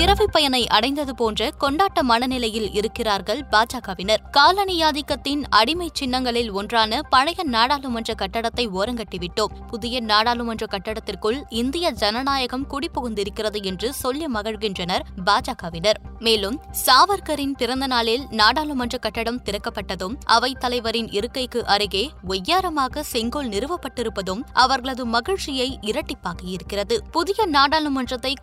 பிறவி பயனை அடைந்தது போன்ற கொண்டாட்ட மனநிலையில் இருக்கிறார்கள் பாஜகவினர். காலனி ஆதிக்கத்தின் அடிமை சின்னங்களில் ஒன்றான பழைய நாடாளுமன்ற கட்டடத்தை ஓரங்கட்டிவிட்டோம். புதிய நாடாளுமன்ற கட்டடத்திற்குள் இந்திய ஜனநாயகம் குடிபுகுந்திருக்கிறது என்று சொல்லி மகிழ்கின்றனர் பாஜகவினர். மேலும் சாவர்கரின் பிறந்த நாளில் நாடாளுமன்ற கட்டடம் திறக்கப்பட்டதும் அவைத் தலைவரின் இருக்கைக்கு அருகே ஒய்யாரமாக செங்கோல் நிறுவப்பட்டிருப்பதும் அவர்களது மகிழ்ச்சியை இரட்டிப்பாக்கியிருக்கிறது. புதிய நாடாளுமன்றத்தை